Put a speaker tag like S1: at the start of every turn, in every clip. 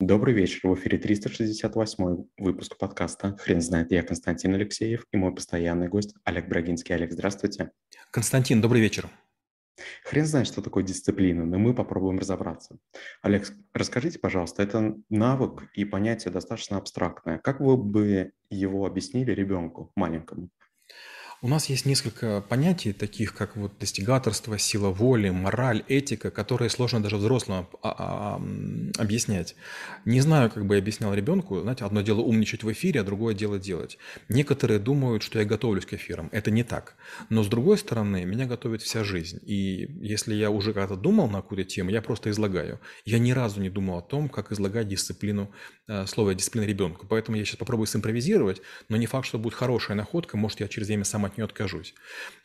S1: Добрый вечер. В эфире 368 выпуск подкаста «Хрен знает». Я Константин Алексеев и мой постоянный гость Олег Брагинский. Олег, здравствуйте.
S2: Константин, добрый вечер.
S1: Хрен знает, что такое дисциплина, но мы попробуем разобраться. Олег, расскажите, пожалуйста, это навык и понятие достаточно абстрактное. Как вы бы его объяснили ребенку маленькому?
S2: У нас есть несколько понятий, таких как вот достигаторство, сила воли, мораль, этика, которые сложно даже взрослым а, а, объяснять. Не знаю, как бы я объяснял ребенку. Знаете, одно дело умничать в эфире, а другое дело делать. Некоторые думают, что я готовлюсь к эфирам. Это не так. Но с другой стороны, меня готовит вся жизнь. И если я уже когда-то думал на какую-то тему, я просто излагаю. Я ни разу не думал о том, как излагать дисциплину, э, слово дисциплина ребенку. Поэтому я сейчас попробую симпровизировать, но не факт, что будет хорошая находка. Может, я через время сам от нее откажусь.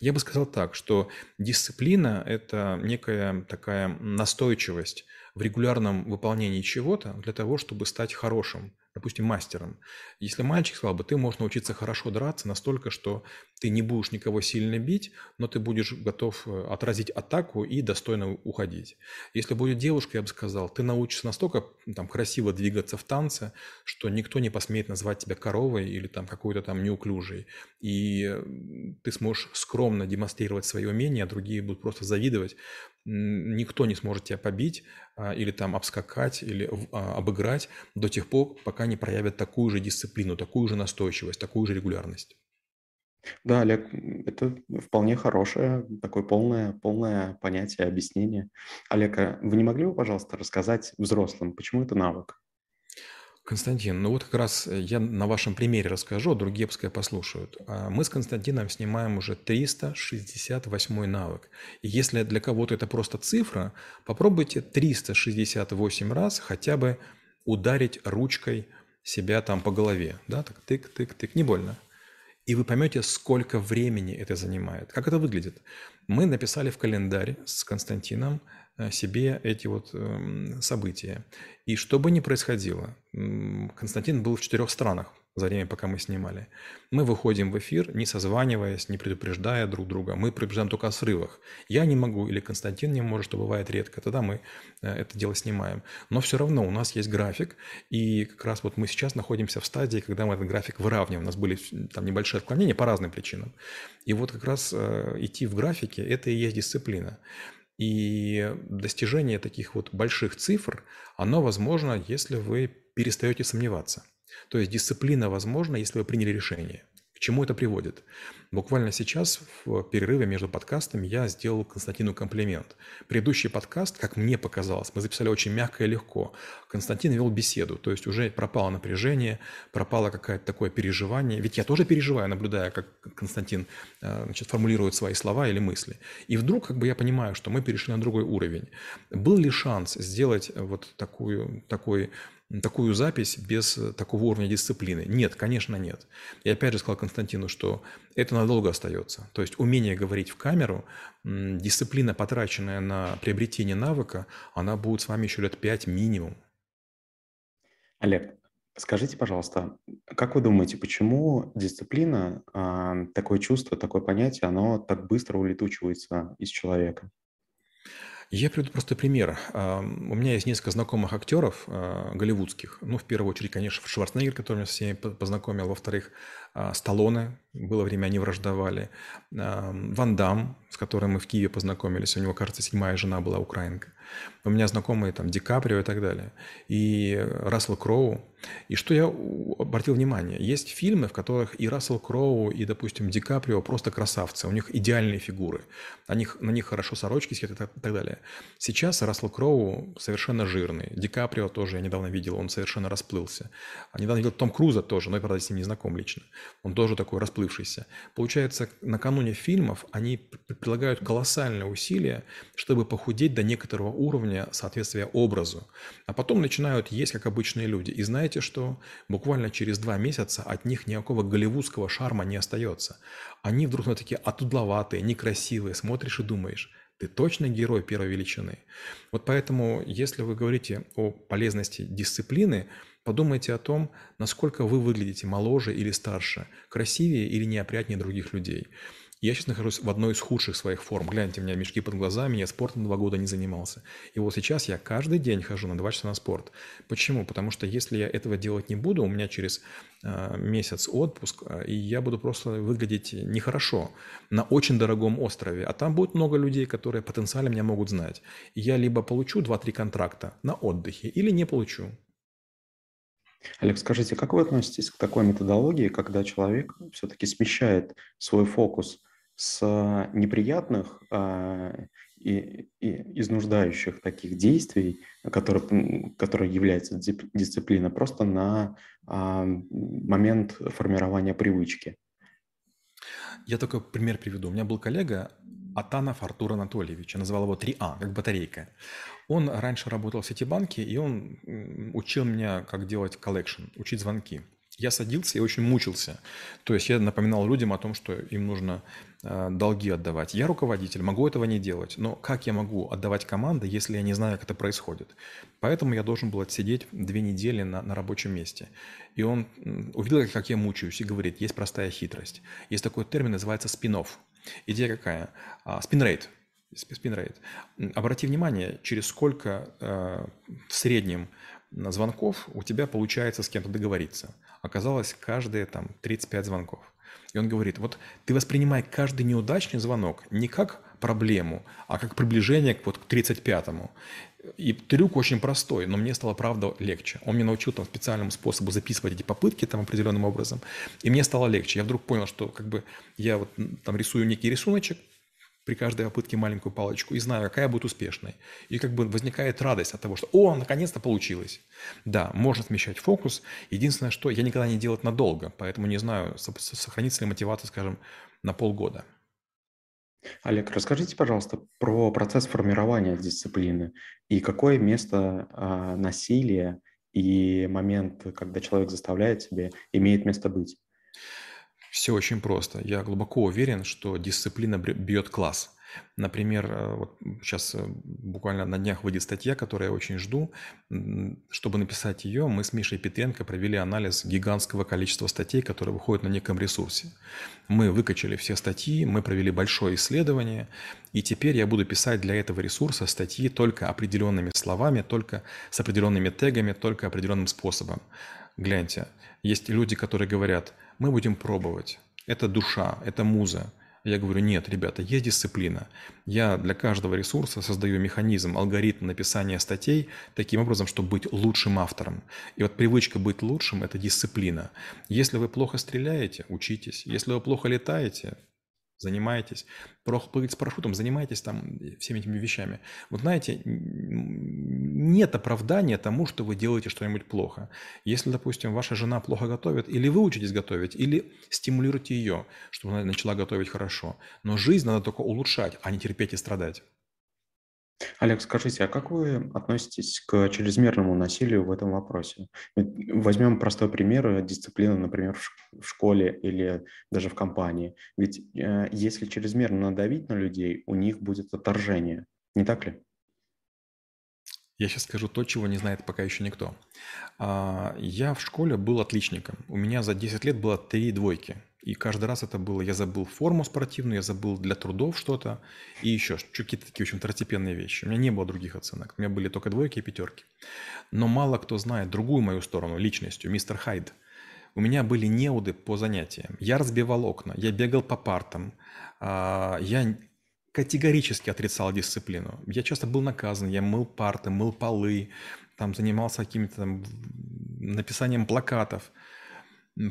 S2: Я бы сказал так, что дисциплина – это некая такая настойчивость в регулярном выполнении чего-то для того, чтобы стать хорошим, допустим, мастером. Если мальчик сказал бы, ты можешь научиться хорошо драться настолько, что ты не будешь никого сильно бить, но ты будешь готов э, отразить атаку и достойно уходить. Если будет девушка, я бы сказал, ты научишься настолько там, красиво двигаться в танце, что никто не посмеет назвать тебя коровой или там какой-то там неуклюжей. И ты сможешь скромно демонстрировать свои умения, а другие будут просто завидовать. Никто не сможет тебя побить а, или там обскакать, или а, обыграть до тех пор, пока не проявят такую же дисциплину, такую же настойчивость, такую же регулярность.
S1: Да, Олег, это вполне хорошее, такое полное, полное понятие, объяснение. Олег, а вы не могли бы, пожалуйста, рассказать взрослым, почему это навык?
S2: Константин, ну вот как раз э, я на вашем примере расскажу, а другие пускай послушают. А мы с Константином снимаем уже 368 навык. И если для кого-то это просто цифра, попробуйте 368 раз хотя бы ударить ручкой себя там по голове. Да, так тык-тык-тык, не больно. И вы поймете, сколько времени это занимает. Как это выглядит? Мы написали в календарь с Константином себе эти вот эм, события. И что бы ни происходило, Константин был в четырех странах за время, пока мы снимали. Мы выходим в эфир, не созваниваясь, не предупреждая друг друга. Мы предупреждаем только о срывах. Я не могу или Константин не может, что бывает редко. Тогда мы э, это дело снимаем. Но все равно у нас есть график. И как раз вот мы сейчас находимся в стадии, когда мы этот график выравниваем. У нас были там небольшие отклонения по разным причинам. И вот как раз э, идти в графике – это и есть дисциплина. И достижение таких вот больших цифр, оно возможно, если вы перестаете сомневаться. То есть дисциплина возможна, если вы приняли решение чему это приводит? Буквально сейчас, в перерыве между подкастами, я сделал Константину комплимент. Предыдущий подкаст, как мне показалось, мы записали очень мягко и легко. Константин вел беседу, то есть уже пропало напряжение, пропало какое-то такое переживание. Ведь я тоже переживаю, наблюдая, как Константин э, значит, формулирует свои слова или мысли. И вдруг как бы я понимаю, что мы перешли на другой уровень. Был ли шанс сделать вот такую, такой такую запись без э, такого уровня дисциплины? Нет, конечно, нет. И опять же сказал Константину, что это надолго остается. То есть умение говорить в камеру, дисциплина, потраченная на приобретение навыка, она будет с вами еще лет пять минимум.
S1: Олег, скажите, пожалуйста, как вы думаете, почему дисциплина, а, такое чувство, такое понятие, оно так быстро улетучивается из человека?
S2: Я приведу просто пример. У меня есть несколько знакомых актеров а, голливудских. Ну, в первую очередь, конечно, Шварценеггер, который меня с всеми познакомил. Во-вторых, а, Сталлоне, было время, они враждовали. Ван Дам, с которым мы в Киеве познакомились. У него, кажется, седьмая жена была украинка. У меня знакомые там Ди Каприо и так далее. И Рассел Кроу. И что я обратил внимание, есть фильмы, в которых и Рассел Кроу, и, допустим, Ди Каприо просто красавцы, у них идеальные фигуры, на них, на них хорошо сорочки сидят и так, далее. Сейчас Рассел Кроу совершенно жирный, Ди Каприо тоже я недавно видел, он совершенно расплылся. А недавно видел Том Круза тоже, но я, правда, с ним не знаком лично. Он тоже такой расплывшийся. Получается, накануне фильмов они прилагают колоссальные усилия, чтобы похудеть до некоторого уровня соответствия образу. А потом начинают есть, как обычные люди. И знаете что? Буквально через два месяца от них никакого голливудского шарма не остается. Они вдруг на такие отудловатые, некрасивые. Смотришь и думаешь, ты точно герой первой величины. Вот поэтому, если вы говорите о полезности дисциплины, подумайте о том, насколько вы выглядите моложе или старше, красивее или неопрятнее других людей. Я сейчас нахожусь в одной из худших своих форм. Гляньте, у меня мешки под глазами, я спортом два года не занимался. И вот сейчас я каждый день хожу на два часа на спорт. Почему? Потому что если я этого делать не буду, у меня через э, месяц отпуск, э, и я буду просто выглядеть нехорошо на очень дорогом острове. А там будет много людей, которые потенциально меня могут знать. И я либо получу 2-3 контракта на отдыхе, или не получу.
S1: Олег, скажите, как вы относитесь к такой методологии, когда человек все-таки смещает свой фокус с неприятных а, и, и изнуждающих таких действий, которые, которые являются дисциплина, просто на а, момент формирования привычки.
S2: Я только пример приведу. У меня был коллега Атанов Артур Анатольевич, я назвал его 3А, как батарейка. Он раньше работал в Ситибанке, и он учил меня, как делать collection, учить звонки я садился и очень мучился. То есть я напоминал людям о том, что им нужно э, долги отдавать. Я руководитель, могу этого не делать, но как я могу отдавать команды, если я не знаю, как это происходит? Поэтому я должен был отсидеть две недели на, на рабочем месте. И он увидел, как я мучаюсь, и говорит, есть простая хитрость. Есть такой термин, называется спинов. Идея какая? Спинрейт. Спинрейт. Обрати внимание, через сколько э, в среднем звонков у тебя получается с кем-то договориться оказалось каждые там 35 звонков. И он говорит, вот ты воспринимай каждый неудачный звонок не как проблему, а как приближение к, вот, к 35-му. И трюк очень простой, но мне стало, правда, легче. Он мне научил там специальному способу записывать эти попытки там определенным образом, и мне стало легче. Я вдруг понял, что как бы я вот там рисую некий рисуночек, при каждой попытке маленькую палочку и знаю, какая будет успешной. И как бы возникает радость от того, что «О, наконец-то получилось!» Да, можно смещать фокус. Единственное, что я никогда не делаю надолго, поэтому не знаю, сохранится ли мотивация, скажем, на полгода.
S1: Олег, расскажите, пожалуйста, про процесс формирования дисциплины и какое место а, насилия и момент, когда человек заставляет себе, имеет место быть.
S2: Все очень просто. Я глубоко уверен, что дисциплина бьет класс. Например, э, вот сейчас э, буквально на днях выйдет статья, которую я очень жду. Чтобы написать ее, мы с Мишей Петренко провели анализ гигантского количества статей, которые выходят на неком ресурсе. Мы выкачали все статьи, мы провели большое исследование, и теперь я буду писать для этого ресурса статьи только определенными словами, только с определенными тегами, только определенным способом. Гляньте, есть люди, которые говорят, мы будем пробовать. Это душа, это муза. Я говорю, нет, ребята, есть дисциплина. Я для каждого ресурса создаю механизм, алгоритм написания статей таким образом, чтобы быть лучшим автором. И вот привычка быть лучшим – это дисциплина. Если вы плохо стреляете, учитесь. Если вы плохо летаете, занимаетесь, прыгать с парашютом, занимаетесь там всеми этими вещами. Вот знаете, нет оправдания тому, что вы делаете что-нибудь плохо. Если, допустим, ваша жена плохо готовит, или вы учитесь готовить, или стимулируйте ее, чтобы она начала готовить хорошо. Но жизнь надо только улучшать, а не терпеть и страдать.
S1: Олег, скажите, а как вы относитесь к чрезмерному насилию в этом вопросе? Возьмем простой пример дисциплины, например, в школе или даже в компании. Ведь э, если чрезмерно надавить на людей, у них будет отторжение. Не так ли?
S2: Я сейчас скажу то, чего не знает пока еще никто. А, я в школе был отличником. У меня за 10 лет было три двойки. И каждый раз это было, я забыл форму спортивную, я забыл для трудов что-то, и еще какие-то такие очень второстепенные вещи. У меня не было других оценок, у меня были только двойки и пятерки. Но мало кто знает другую мою сторону личностью, мистер Хайд. У меня были неуды по занятиям. Я разбивал окна, я бегал по партам, а, я категорически отрицал дисциплину. Я часто был наказан, я мыл парты, мыл полы, там занимался каким-то написанием плакатов –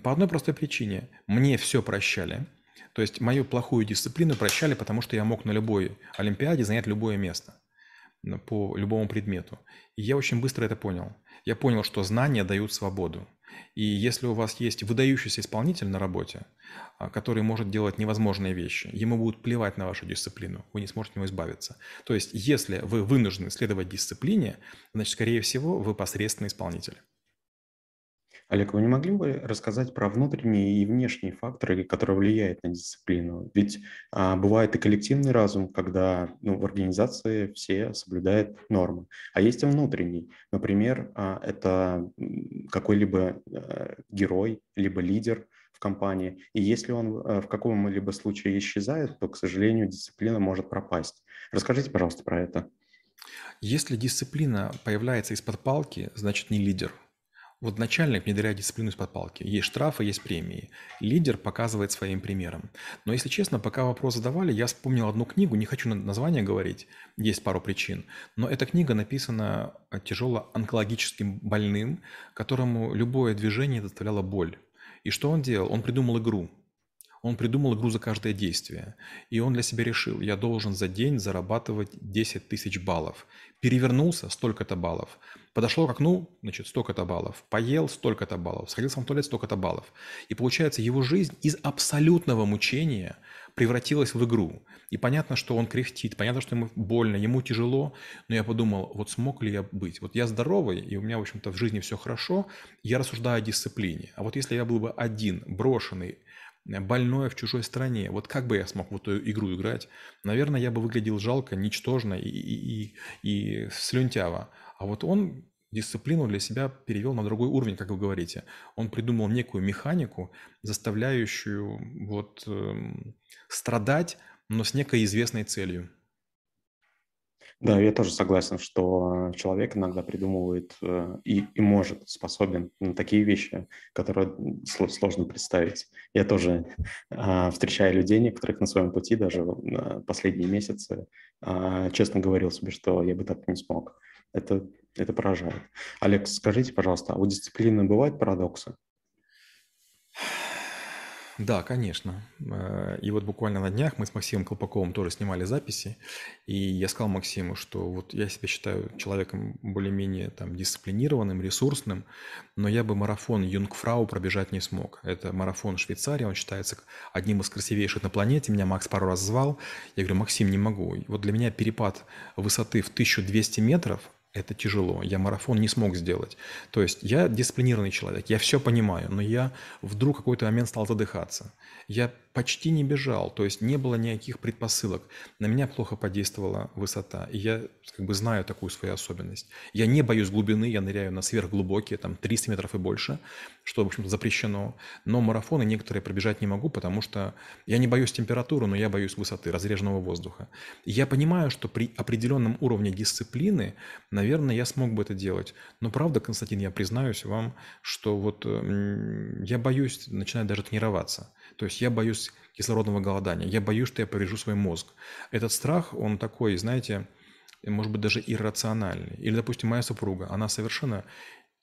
S2: по одной простой причине. Мне все прощали. То есть мою плохую дисциплину прощали, потому что я мог на любой Олимпиаде занять любое место по любому предмету. И я очень быстро это понял. Я понял, что знания дают свободу. И если у вас есть выдающийся исполнитель на работе, а, который может делать невозможные вещи, ему будут плевать на вашу дисциплину, вы не сможете от него избавиться. То есть, если вы вынуждены следовать дисциплине, значит, скорее всего, вы посредственный исполнитель.
S1: Олег, вы не могли бы рассказать про внутренние и внешние факторы, которые влияют на дисциплину? Ведь а, бывает и коллективный разум, когда ну, в организации все соблюдают нормы, а есть и внутренний. Например, а, это какой-либо а, герой, либо лидер в компании, и если он в каком-либо случае исчезает, то, к сожалению, дисциплина может пропасть. Расскажите, пожалуйста, про это.
S2: Если дисциплина появляется из-под палки, значит не лидер. Вот начальник внедряет дисциплину из-под палки. Есть штрафы, есть премии. Лидер показывает своим примером. Но если честно, пока вопрос задавали, я вспомнил одну книгу, не хочу название говорить, есть пару причин. Но эта книга написана тяжело онкологическим больным, которому любое движение доставляло боль. И что он делал? Он придумал игру – он придумал игру за каждое действие. И он для себя решил, я должен за день зарабатывать 10 тысяч баллов. Перевернулся – столько-то баллов. Подошел к окну – значит, столько-то баллов. Поел – столько-то баллов. Сходил в туалет – столько-то баллов. И получается, его жизнь из абсолютного мучения превратилась в игру. И понятно, что он кряхтит, понятно, что ему больно, ему тяжело, но я подумал, вот смог ли я быть? Вот я здоровый, и у меня, в общем-то, в жизни все хорошо, я рассуждаю о дисциплине. А вот если я был бы один, брошенный, больное в чужой стране. Вот как бы я смог в эту игру играть? Наверное, я бы выглядел жалко, ничтожно и, и, и, и слюнтяво. А вот он дисциплину для себя перевел на другой уровень, как вы говорите. Он придумал некую механику, заставляющую вот, эм, страдать, но с некой известной целью.
S1: Да, я тоже согласен, что человек иногда придумывает э, и, и может, способен на такие вещи, которые сложно представить. Я тоже э, встречаю людей, некоторых на своем пути, даже последние месяцы, э, честно говорил себе, что я бы так не смог. Это, это поражает. Олег, скажите, пожалуйста, а у дисциплины бывают парадоксы?
S2: Да, конечно. Э, и вот буквально на днях мы с Максимом Колпаковым тоже снимали записи, и я сказал Максиму, что вот я себя считаю человеком более-менее там дисциплинированным, ресурсным, но я бы марафон Юнгфрау пробежать не смог. Это марафон Швейцарии, он считается одним из красивейших на планете. Меня Макс пару раз звал. Я говорю, Максим, не могу. Вот для меня перепад высоты в 1200 метров – это тяжело. Я марафон не смог сделать. То есть я дисциплинированный человек, я все понимаю, но я вдруг какой-то момент стал задыхаться. Я почти не бежал, то есть не было никаких предпосылок. На меня плохо подействовала высота, и я как бы знаю такую свою особенность. Я не боюсь глубины, я ныряю на сверхглубокие, там 300 метров и больше, что, в общем-то, запрещено. Но марафоны некоторые пробежать не могу, потому что я не боюсь температуры, но я боюсь высоты, разреженного воздуха. Я понимаю, что при определенном уровне дисциплины, наверное, я смог бы это делать. Но правда, Константин, я признаюсь вам, что вот я боюсь начинать даже тренироваться. То есть я боюсь кислородного голодания, я боюсь, что я поврежу свой мозг. Этот страх, он такой, знаете, может быть, даже иррациональный. Или, допустим, моя супруга, она совершенно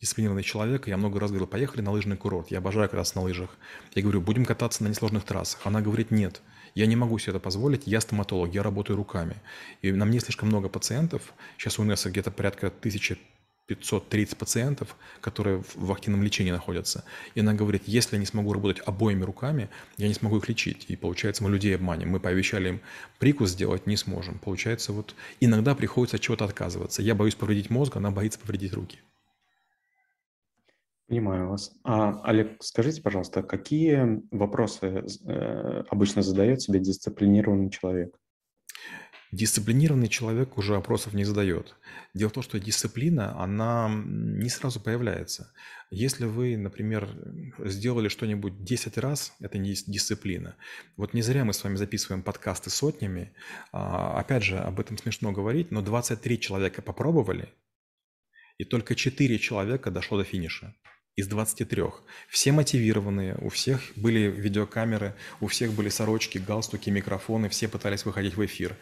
S2: дисциплинированный человек. Я много раз говорил, поехали на лыжный курорт. Я обожаю кататься на лыжах. Я говорю, будем кататься на несложных трассах. Она говорит, нет, я не могу себе это позволить, я стоматолог, я работаю руками. И на мне слишком много пациентов. Сейчас у нас где-то порядка тысячи 530 пациентов, которые в активном лечении находятся. И она говорит, если я не смогу работать обоими руками, я не смогу их лечить. И получается, мы людей обманем. Мы пообещали им прикус сделать, не сможем. Получается, вот иногда приходится от чего-то отказываться. Я боюсь повредить мозг, она боится повредить руки.
S1: Понимаю вас. А, Олег, скажите, пожалуйста, какие вопросы э, обычно задает себе дисциплинированный человек?
S2: Дисциплинированный человек уже опросов не задает. Дело в том, что дисциплина, она не сразу появляется. Если вы, например, сделали что-нибудь 10 раз, это не дисциплина. Вот не зря мы с вами записываем подкасты сотнями. А, опять же, об этом смешно говорить, но 23 человека попробовали, и только 4 человека дошло до финиша из 23. Все мотивированные, у всех были видеокамеры, у всех были сорочки, галстуки, микрофоны, все пытались выходить в эфир.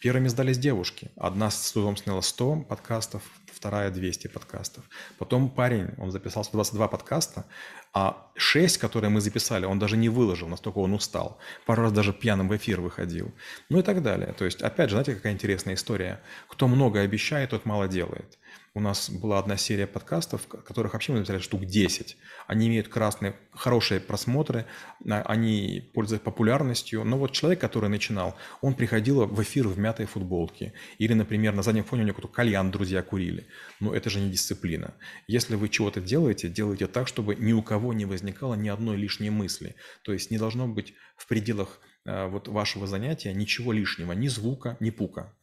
S2: Первыми сдались девушки. Одна с трудом сняла 100 подкастов, вторая 200 подкастов. Потом парень, он записал 122 подкаста, а 6, которые мы записали, он даже не выложил, настолько он устал. Пару раз даже пьяным в эфир выходил. Ну и так далее. То есть, опять же, знаете, какая интересная история. Кто много обещает, тот мало делает. У нас была одна серия подкастов, которых вообще мы написали штук 10. Они имеют красные, хорошие просмотры, а, они пользуются популярностью. Но вот человек, который начинал, он приходил в эфир в мятой футболке. Или, например, на заднем фоне у него какой-то кальян друзья курили. Но это же не дисциплина. Если вы чего-то делаете, делайте так, чтобы ни у кого не возникало ни одной лишней мысли. То есть не должно быть в пределах а, вот вашего занятия ничего лишнего, ни звука, ни пука.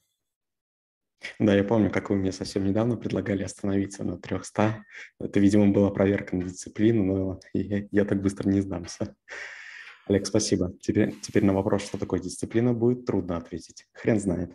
S1: Да, я помню, как вы мне совсем недавно предлагали остановиться на 300. Это, видимо, была проверка на дисциплину, но я, я так быстро не сдамся. Олег, спасибо. Теперь, теперь на вопрос, что такое дисциплина, будет трудно ответить. Хрен знает.